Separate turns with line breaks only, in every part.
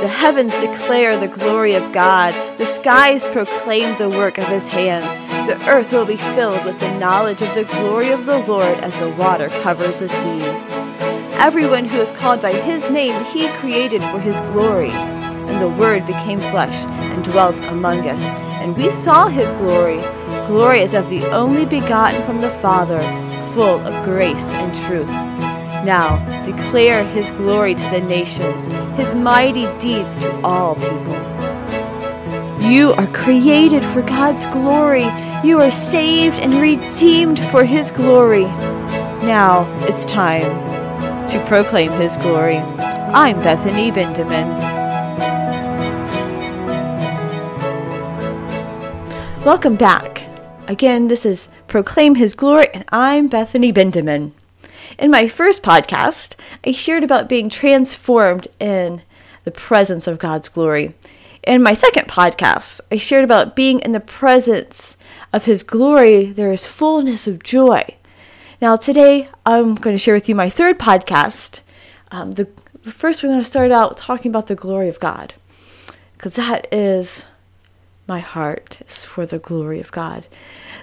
The heavens declare the glory of God, the skies proclaim the work of his hands. The earth will be filled with the knowledge of the glory of the Lord as the water covers the seas. Everyone who is called by his name he created for his glory. And the Word became flesh and dwelt among us, and we saw his glory. Glory as of the only begotten from the Father, full of grace and truth. Now declare his glory to the nations, his mighty deeds to all people. You are created for God's glory. You are saved and redeemed for his glory. Now it's time to proclaim his glory. I'm Bethany Benjamin. Welcome back. Again, this is Proclaim His Glory, and I'm Bethany Benjamin. In my first podcast, I shared about being transformed in the presence of God's glory. In my second podcast, I shared about being in the presence of His glory, there is fullness of joy. Now, today I'm going to share with you my third podcast. Um, the first, we're going to start out talking about the glory of God, because that is my heart is for the glory of God.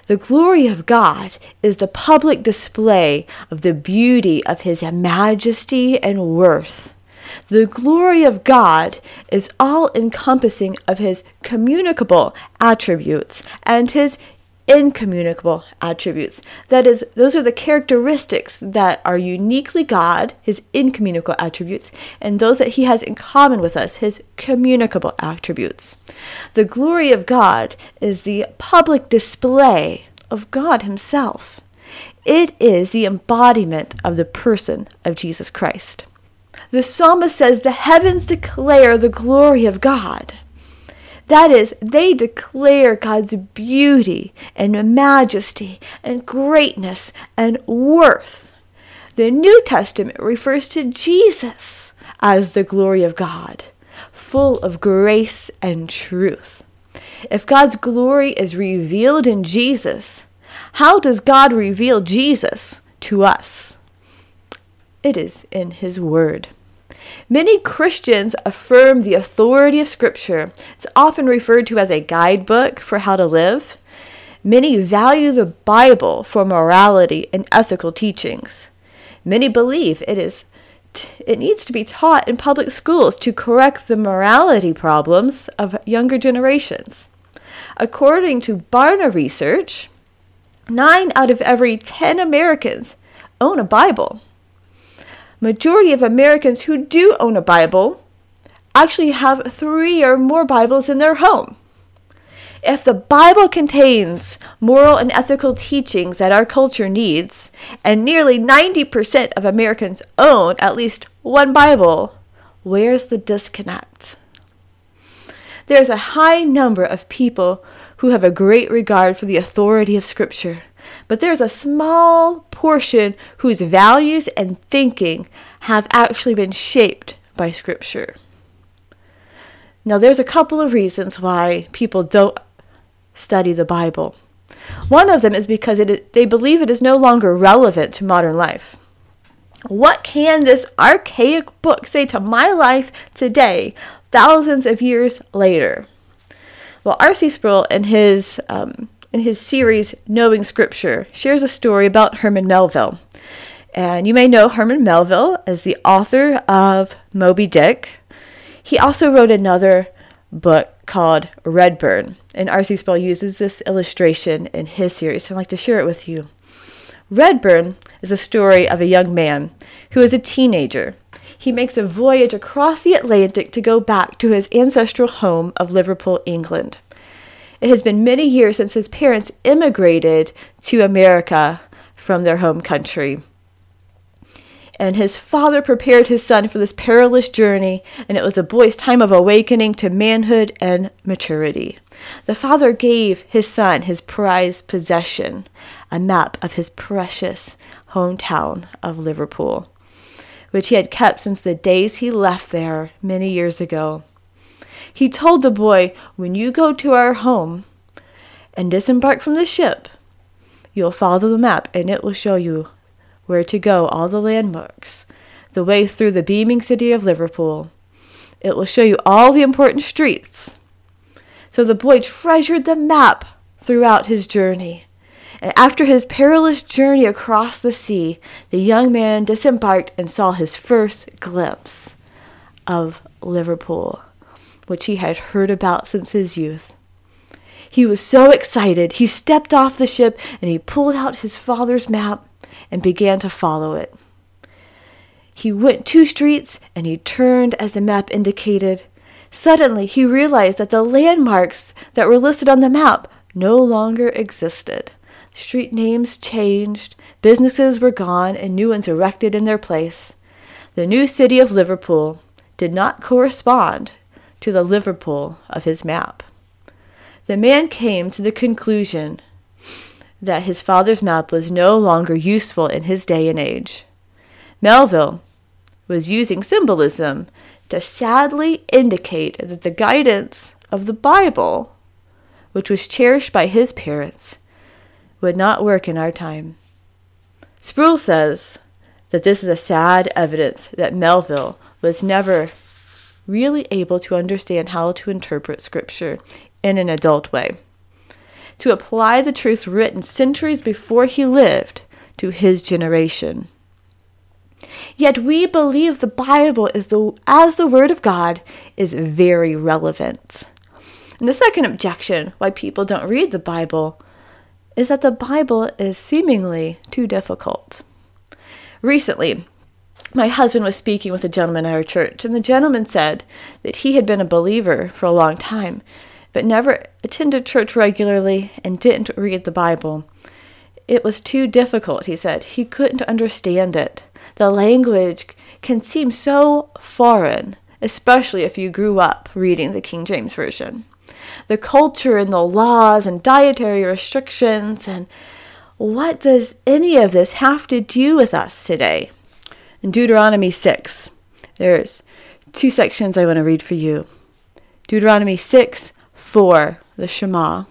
The glory of God is the public display of the beauty of His majesty and worth. The glory of God is all encompassing of His communicable attributes and His incommunicable attributes. That is, those are the characteristics that are uniquely God, his incommunicable attributes, and those that he has in common with us, his communicable attributes. The glory of God is the public display of God himself. It is the embodiment of the person of Jesus Christ. The psalmist says, The heavens declare the glory of God. That is, they declare God's beauty and majesty and greatness and worth. The New Testament refers to Jesus as the glory of God, full of grace and truth. If God's glory is revealed in Jesus, how does God reveal Jesus to us? It is in His Word. Many Christians affirm the authority of Scripture. It's often referred to as a guidebook for how to live. Many value the Bible for morality and ethical teachings. Many believe it is it needs to be taught in public schools to correct the morality problems of younger generations. According to Barna research, 9 out of every 10 Americans own a Bible majority of Americans who do own a Bible actually have three or more Bibles in their home. If the Bible contains moral and ethical teachings that our culture needs, and nearly 90% of Americans own at least one Bible, where's the disconnect? There's a high number of people who have a great regard for the authority of Scripture but there's a small portion whose values and thinking have actually been shaped by Scripture. Now, there's a couple of reasons why people don't study the Bible. One of them is because it, they believe it is no longer relevant to modern life. What can this archaic book say to my life today, thousands of years later? Well, R.C. Sproul, in his um, in his series Knowing Scripture, shares a story about Herman Melville. And you may know Herman Melville as the author of Moby Dick. He also wrote another book called Redburn, and R.C. Sproul uses this illustration in his series, so I'd like to share it with you. Redburn is a story of a young man who is a teenager. He makes a voyage across the Atlantic to go back to his ancestral home of Liverpool, England. It has been many years since his parents immigrated to America from their home country. And his father prepared his son for this perilous journey, and it was a boy's time of awakening to manhood and maturity. The father gave his son his prized possession, a map of his precious hometown of Liverpool, which he had kept since the days he left there many years ago. He told the boy, When you go to our home and disembark from the ship, you'll follow the map and it will show you where to go, all the landmarks, the way through the beaming city of Liverpool. It will show you all the important streets. So the boy treasured the map throughout his journey. And after his perilous journey across the sea, the young man disembarked and saw his first glimpse of Liverpool, which he had heard about since his youth. He was so excited, he stepped off the ship and he pulled out his father's map and began to follow it. He went two streets and he turned as the map indicated. Suddenly, he realized that the landmarks that were listed on the map no longer existed. Street names changed, businesses were gone, and new ones erected in their place. The new city of Liverpool did not correspond to the Liverpool of his map. The man came to the conclusion that his father's map was no longer useful in his day and age. Melville was using symbolism to sadly indicate that the guidance of the Bible, which was cherished by his parents, would not work in our time. Sproul says that this is a sad evidence that Melville was never really able to understand how to interpret Scripture in an adult way, to apply the truths written centuries before he lived to his generation. Yet we believe the Bible is the as the word of God is very relevant. And the second objection why people don't read the Bible is that the Bible is seemingly too difficult. Recently, my husband was speaking with a gentleman at our church, and the gentleman said that he had been a believer for a long time, but never attended church regularly and didn't read the Bible. It was too difficult, he said. He couldn't understand it. The language can seem so foreign, especially if you grew up reading the King James Version the culture and the laws and dietary restrictions and what does any of this have to do with us today? In Deuteronomy 6, there's two sections I want to read for you. Deuteronomy 6 4, the Shema,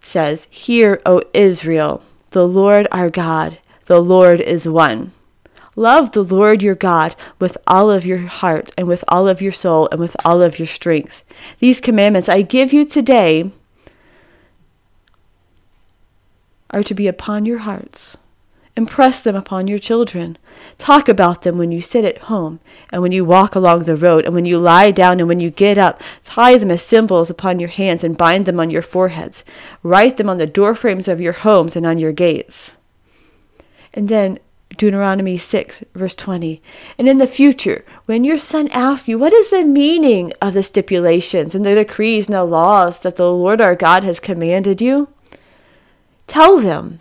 says, Hear, O Israel, the Lord our God, the Lord is one. Love the Lord your God with all of your heart and with all of your soul and with all of your strength. These commandments I give you today are to be upon your hearts. Impress them upon your children. Talk about them when you sit at home and when you walk along the road and when you lie down and when you get up. Tie them as symbols upon your hands and bind them on your foreheads. Write them on the doorframes of your homes and on your gates. And then Deuteronomy 6, verse 20. And in the future, when your son asks you, What is the meaning of the stipulations and the decrees and the laws that the Lord our God has commanded you? Tell them,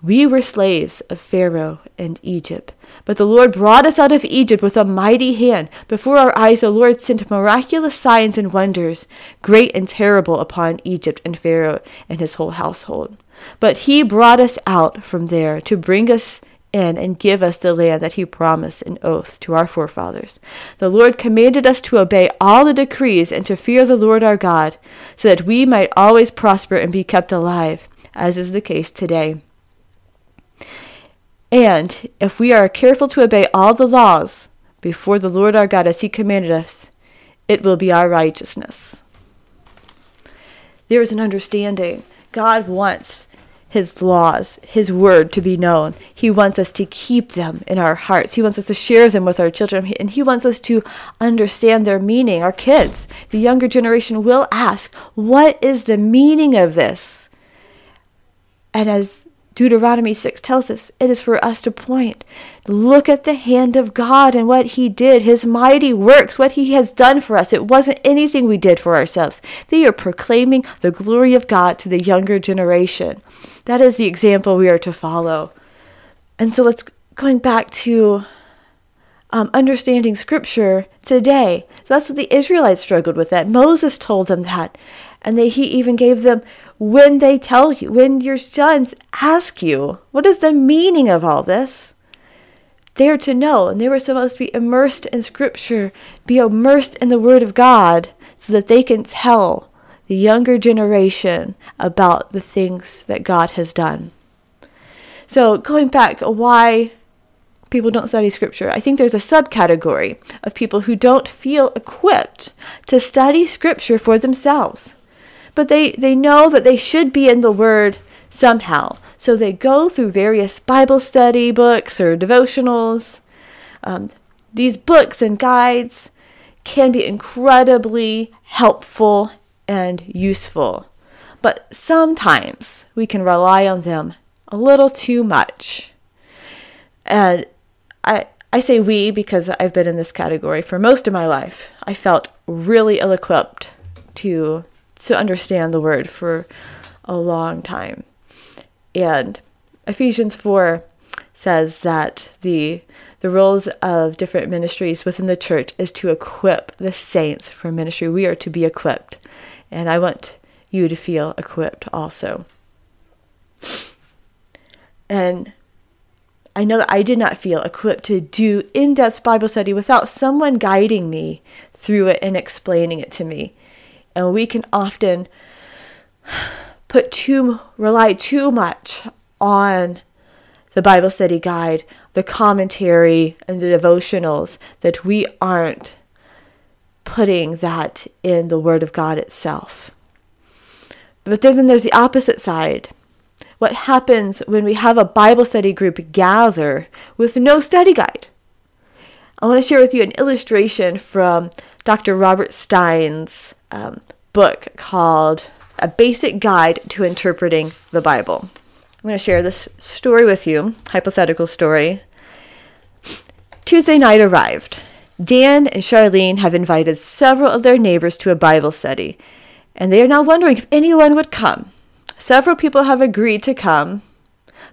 We were slaves of Pharaoh and Egypt. But the Lord brought us out of Egypt with a mighty hand. Before our eyes, the Lord sent miraculous signs and wonders, great and terrible, upon Egypt and Pharaoh and his whole household. But he brought us out from there to bring us in and give us the land that he promised in oath to our forefathers. The Lord commanded us to obey all the decrees and to fear the Lord our God, so that we might always prosper and be kept alive, as is the case today. And if we are careful to obey all the laws before the Lord our God as he commanded us, it will be our righteousness. There is an understanding. God wants his laws, his word to be known. He wants us to keep them in our hearts. He wants us to share them with our children, and he wants us to understand their meaning. Our kids, the younger generation, will ask, What is the meaning of this? And as Deuteronomy 6 tells us, it is for us to point. Look at the hand of God and what He did, His mighty works, what He has done for us. It wasn't anything we did for ourselves. They are proclaiming the glory of God to the younger generation. That is the example we are to follow. And so let's going back to um, understanding Scripture today. So that's what the Israelites struggled with. That Moses told them that, and they, he even gave them when they tell you, when your sons ask you, what is the meaning of all this? They're to know, and they were supposed to be immersed in Scripture, be immersed in the Word of God, so that they can tell the younger generation about the things that God has done. So, going back, why people don't study scripture. I think there's a subcategory of people who don't feel equipped to study scripture for themselves. But they, they know that they should be in the Word somehow. So they go through various Bible study books or devotionals. Um, these books and guides can be incredibly helpful and useful. But sometimes we can rely on them a little too much. And I, I say we because I've been in this category for most of my life. I felt really ill equipped to, to understand the word for a long time. And Ephesians 4 says that the the roles of different ministries within the church is to equip the saints for ministry. We are to be equipped. And I want you to feel equipped also. And I know that I did not feel equipped to do in depth Bible study without someone guiding me through it and explaining it to me. And we can often put too, rely too much on the Bible study guide, the commentary, and the devotionals that we aren't putting that in the Word of God itself. But then there's the opposite side what happens when we have a Bible study group gather with no study guide. I want to share with you an illustration from Dr. Robert Stein's um, book called A Basic Guide to Interpreting the Bible. I'm going to share this story with you, hypothetical story. Tuesday night arrived. Dan and Charlene have invited several of their neighbors to a Bible study, and they are now wondering if anyone would come. Several people have agreed to come,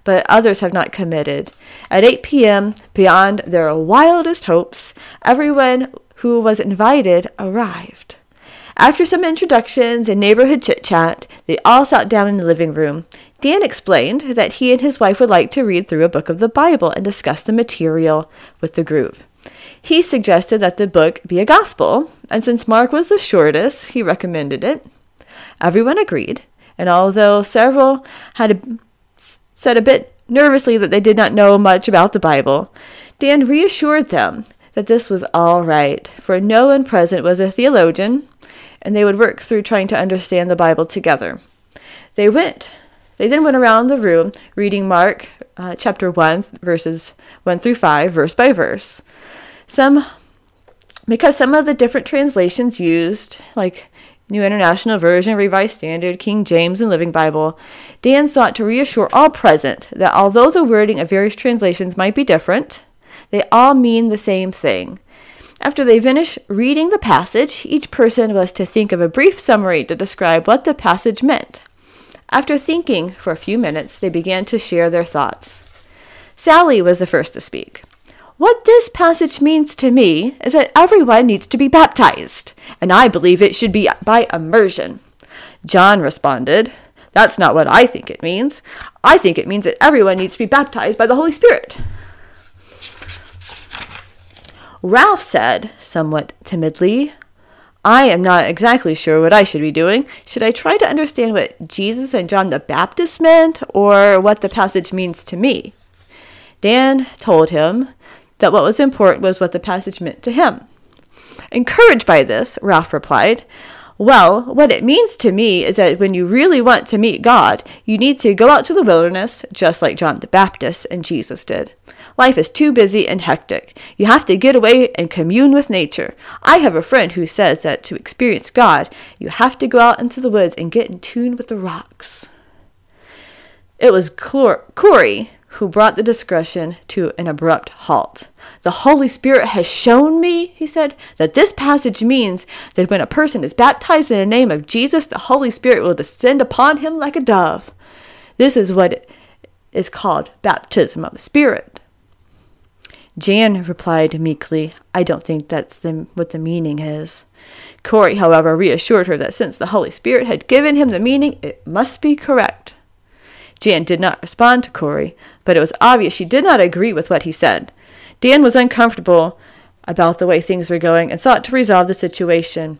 but others have not committed. At 8 p.m., beyond their wildest hopes, everyone who was invited arrived. After some introductions and neighborhood chit chat, they all sat down in the living room. Dan explained that he and his wife would like to read through a book of the Bible and discuss the material with the group. He suggested that the book be a gospel, and since Mark was the shortest, he recommended it. Everyone agreed, and although several had said a bit nervously that they did not know much about the Bible, Dan reassured them that this was all right, for no one present was a theologian, and they would work through trying to understand the Bible together. They went. They then went around the room reading Mark uh, chapter 1, verses 1 through 5, verse by verse. Some, because some of the different translations used, like New International Version, Revised Standard, King James, and Living Bible, Dan sought to reassure all present that although the wording of various translations might be different, they all mean the same thing. After they finished reading the passage, each person was to think of a brief summary to describe what the passage meant. After thinking for a few minutes, they began to share their thoughts. Sally was the first to speak. What this passage means to me is that everyone needs to be baptized, and I believe it should be by immersion. John responded, That's not what I think it means. I think it means that everyone needs to be baptized by the Holy Spirit. Ralph said, somewhat timidly, I am not exactly sure what I should be doing. Should I try to understand what Jesus and John the Baptist meant, or what the passage means to me? Dan told him that what was important was what the passage meant to him. Encouraged by this, Ralph replied, Well, what it means to me is that when you really want to meet God, you need to go out to the wilderness, just like John the Baptist and Jesus did. Life is too busy and hectic. You have to get away and commune with nature. I have a friend who says that to experience God, you have to go out into the woods and get in tune with the rocks. It was Corey who brought the discussion to an abrupt halt. The Holy Spirit has shown me, he said, that this passage means that when a person is baptized in the name of Jesus, the Holy Spirit will descend upon him like a dove. This is what is called baptism of the Spirit. Jan replied meekly, I don't think that's the, what the meaning is. Corey, however, reassured her that since the Holy Spirit had given him the meaning, it must be correct. Jan did not respond to Corey, but it was obvious she did not agree with what he said. Dan was uncomfortable about the way things were going and sought to resolve the situation.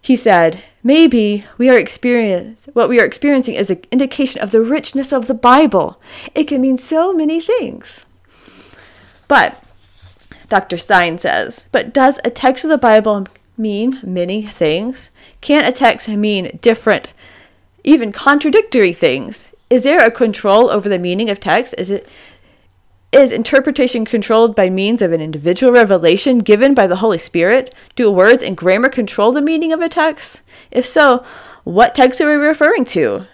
He said, Maybe we are experience what we are experiencing is an indication of the richness of the Bible. It can mean so many things. But Dr. Stein says, but does a text of the Bible mean many things? Can't a text mean different, even contradictory things? Is there a control over the meaning of text? Is it is interpretation controlled by means of an individual revelation given by the Holy Spirit? Do words and grammar control the meaning of a text? If so, what text are we referring to?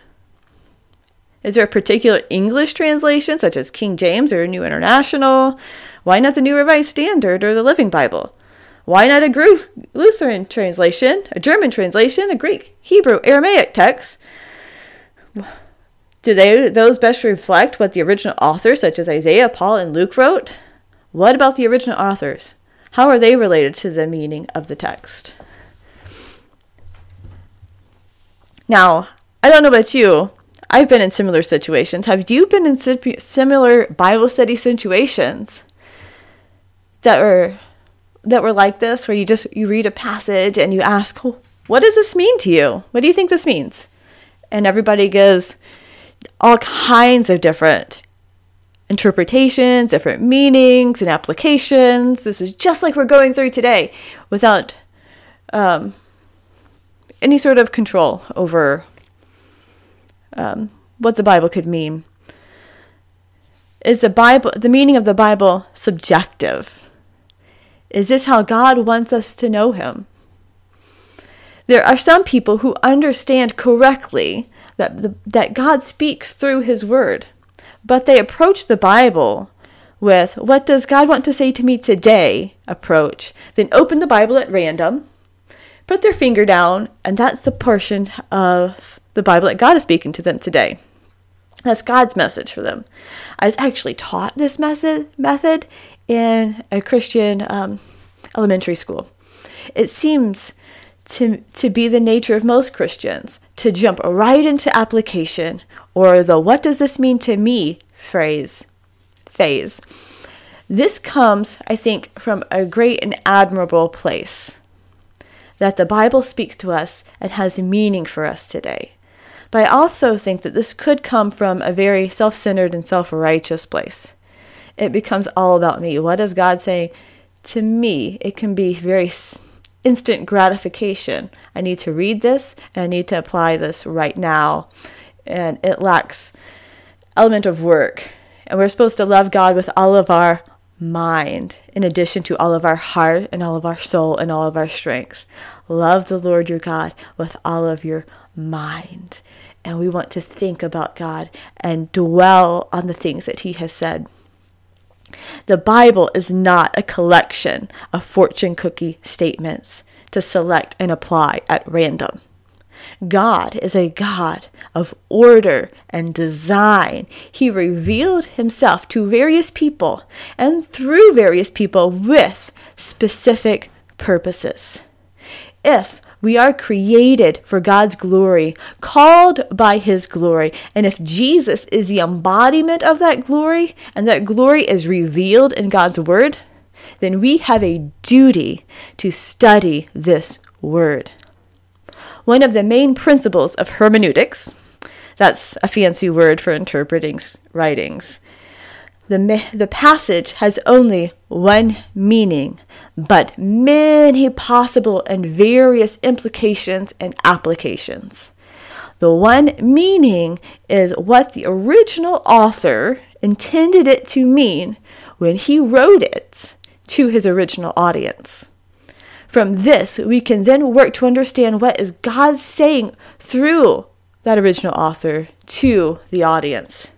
Is there a particular English translation, such as King James or New International? Why not the New Revised Standard or the Living Bible? Why not a Lutheran translation, a German translation, a Greek, Hebrew, Aramaic text? Do they those best reflect what the original authors, such as Isaiah, Paul, and Luke, wrote? What about the original authors? How are they related to the meaning of the text? Now, I don't know about you. I've been in similar situations. Have you been in similar Bible study situations that were that were like this where you just you read a passage and you ask, "What does this mean to you? What do you think this means?" And everybody gives all kinds of different interpretations, different meanings and applications. This is just like we're going through today without um, any sort of control over um, what the Bible could mean. Is the Bible the meaning of the Bible subjective? Is this how God wants us to know him? There are some people who understand correctly that, the, that God speaks through His Word. But they approach the Bible with, What does God want to say to me today? approach. Then open the Bible at random, put their finger down, and that's the portion of the Bible that God is speaking to them today. That's God's message for them. I was actually taught this method, method in a Christian um, elementary school. It seems to, to be the nature of most Christians to jump right into application or the what does this mean to me phrase phase. This comes, I think, from a great and admirable place that the Bible speaks to us and has meaning for us today. But I also think that this could come from a very self centered and self righteous place. It becomes all about me. What does God say to me? It can be very instant gratification. I need to read this and I need to apply this right now. And it lacks element of work. And we're supposed to love God with all of our mind, in addition to all of our heart and all of our soul and all of our strength. Love the Lord your God with all of your mind. And we want to think about God and dwell on the things that He has said. The Bible is not a collection of fortune cookie statements to select and apply at random. God is a God of order and design. He revealed himself to various people and through various people with specific purposes. If we are created for God's glory, called by His glory. And if Jesus is the embodiment of that glory, and that glory is revealed in God's Word, then we have a duty to study this Word. One of the main principles of hermeneutics, that's a fancy word for interpreting writings, the, the passage has only one meaning, but many possible and various implications and applications. The one meaning is what the original author intended it to mean when he wrote it to his original audience. From this, we can then work to understand what is God saying through that original author to the audience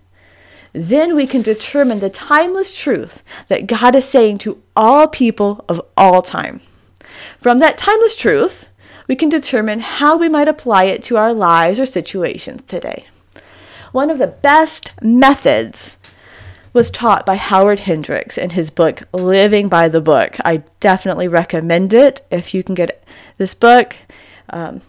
then we can determine the timeless truth that God is saying to all people of all time. From that timeless truth, we can determine how we might apply it to our lives or situations today. One of the best methods was taught by Howard Hendricks in his book Living by the Book. I definitely recommend it if you can get this book. Um,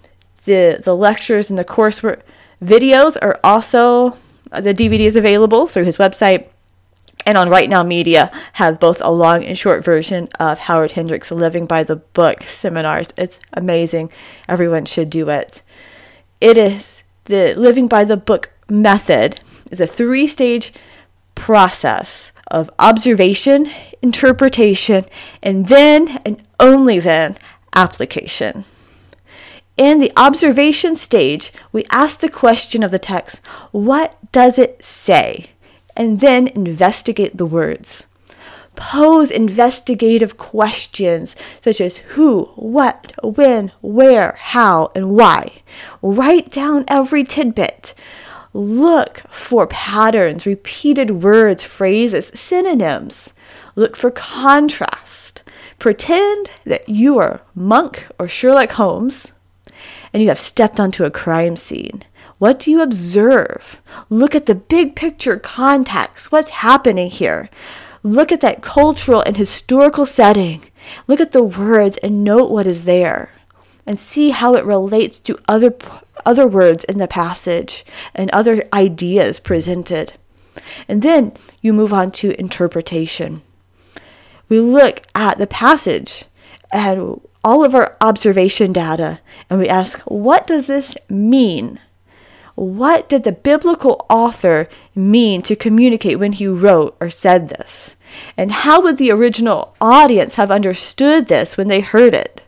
the the lectures and the coursework videos are also the DVD is available through his website and on Right Now Media have both a long and short version of Howard Hendricks' Living by the Book seminars. It's amazing. Everyone should do it. It is the Living by the Book method is a three-stage process of observation, interpretation, and then and only then application. In the observation stage, we ask the question of the text, what does it say? And then investigate the words. Pose investigative questions such as who, what, when, where, how, and why. Write down every tidbit. Look for patterns, repeated words, phrases, synonyms. Look for contrast. Pretend that you are Monk or Sherlock Holmes and you have stepped onto a crime scene. What do you observe? Look at the big picture context. What's happening here? Look at that cultural and historical setting. Look at the words and note what is there. And see how it relates to other, other words in the passage and other ideas presented. And then you move on to interpretation. We look at the passage and all of our observation data and we ask, what does this mean? What did the biblical author mean to communicate when he wrote or said this? And how would the original audience have understood this when they heard it?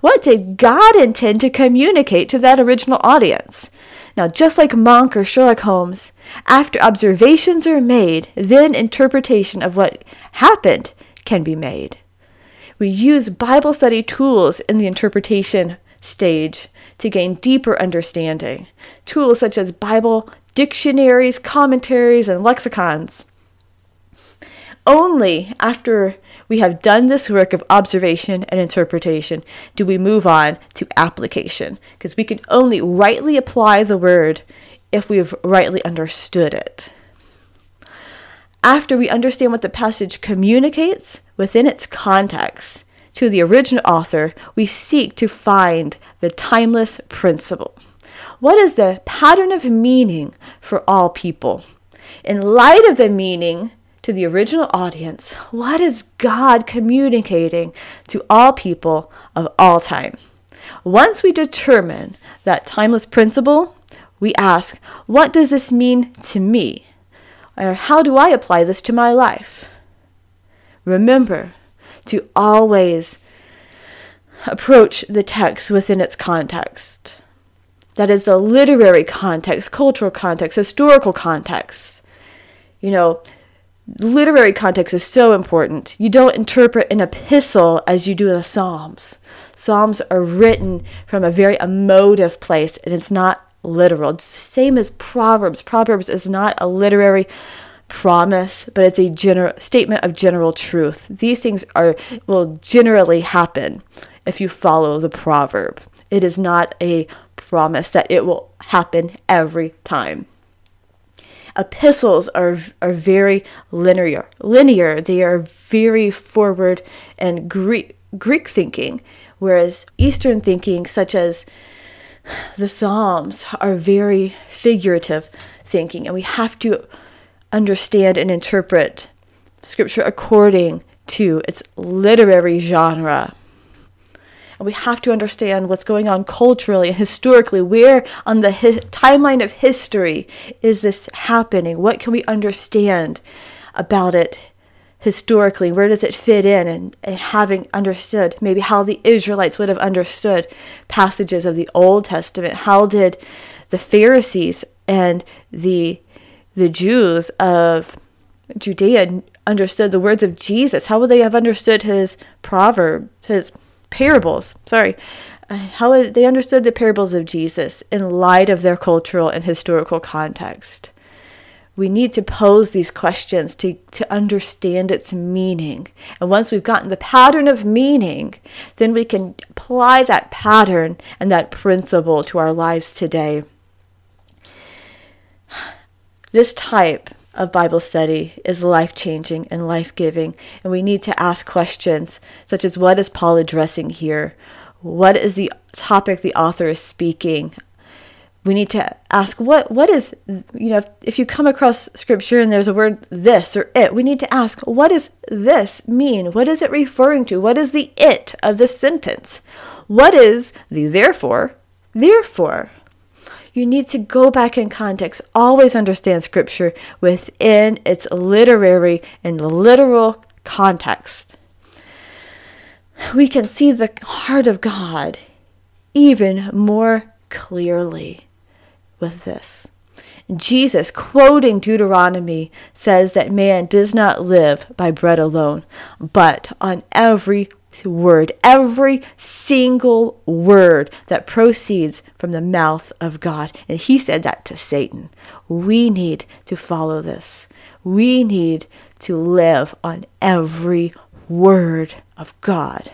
What did God intend to communicate to that original audience? Now, just like Monk or Sherlock Holmes, after observations are made, then interpretation of what happened can be made. We use Bible study tools in the interpretation stage to gain deeper understanding. Tools such as Bible dictionaries, commentaries, and lexicons. Only after we have done this work of observation and interpretation do we move on to application, because we can only rightly apply the word if we've rightly understood it. After we understand what the passage communicates within its context, to the original author, we seek to find the timeless principle. What is the pattern of meaning for all people? In light of the meaning to the original audience, what is God communicating to all people of all time? Once we determine that timeless principle, we ask, what does this mean to me? Or how do I apply this to my life? Remember, to always approach the text within its context. That is the literary context, cultural context, historical context. You know, literary context is so important. You don't interpret an epistle as you do the Psalms. Psalms are written from a very emotive place and it's not literal. Same as Proverbs. Proverbs is not a literary promise, but it's a general statement of general truth. These things are will generally happen if you follow the proverb. It is not a promise that it will happen every time. Epistles are are very linear. Linear. They are very forward and Greek Greek thinking, whereas Eastern thinking, such as the Psalms, are very figurative thinking, and we have to understand and interpret scripture according to its literary genre. And we have to understand what's going on culturally and historically. Where on the hi- timeline of history is this happening? What can we understand about it historically? Where does it fit in? And, and having understood maybe how the Israelites would have understood passages of the Old Testament. How did the Pharisees and the the Jews of Judea understood the words of Jesus? How would they have understood his proverb, his parables? Sorry. Uh, how would they understood the parables of Jesus in light of their cultural and historical context? We need to pose these questions to, to understand its meaning. And once we've gotten the pattern of meaning, then we can apply that pattern and that principle to our lives today. This type of Bible study is life changing and life giving, and we need to ask questions such as what is Paul addressing here? What is the topic the author is speaking? We need to ask what what is you know if, if you come across scripture and there's a word this or it, we need to ask what does this mean? What is it referring to? What is the it of this sentence? What is the therefore? Therefore, You need to go back in context. Always understand Scripture within its literary and literal context. We can see the heart of God even more clearly with this. Jesus, quoting Deuteronomy, says that man does not live by bread alone, but on every word, every single word that proceeds from the mouth of God. And he said that to Satan. We need to follow this. We need to live on every word of God.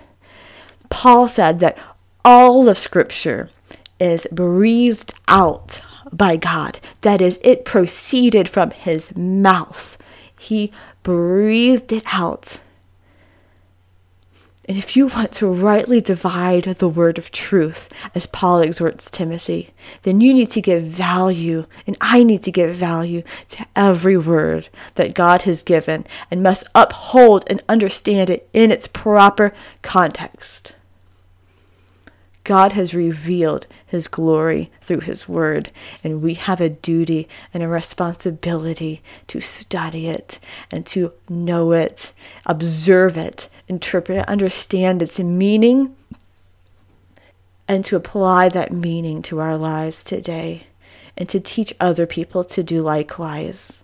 Paul said that all of Scripture is breathed out by God. That is, it proceeded from his mouth. He breathed it out. And if you want to rightly divide the word of truth, as Paul exhorts Timothy, then you need to give value, and I need to give value to every word that God has given and must uphold and understand it in its proper context. God has revealed his glory through his word, and we have a duty and a responsibility to study it and to know it, observe it, interpret it, understand its meaning, and to apply that meaning to our lives today and to teach other people to do likewise.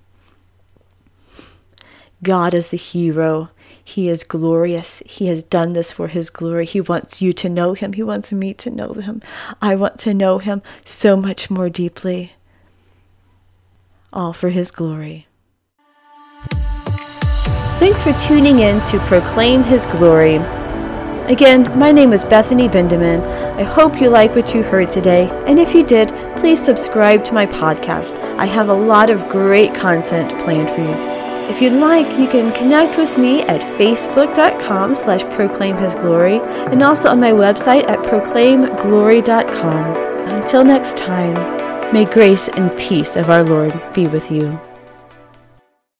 God is the hero he is glorious. He has done this for His glory. He wants you to know Him. He wants me to know Him. I want to know Him so much more deeply. All for His glory. Thanks for tuning in to Proclaim His Glory. Again, my name is Bethany Bindeman. I hope you like what you heard today, and if you did, please subscribe to my podcast. I have a lot of great content planned for you. If you'd like, you can connect with me at facebook.com slash proclaim his glory and also on my website at proclaimglory.com. Until next time, may grace and peace of our Lord be with you.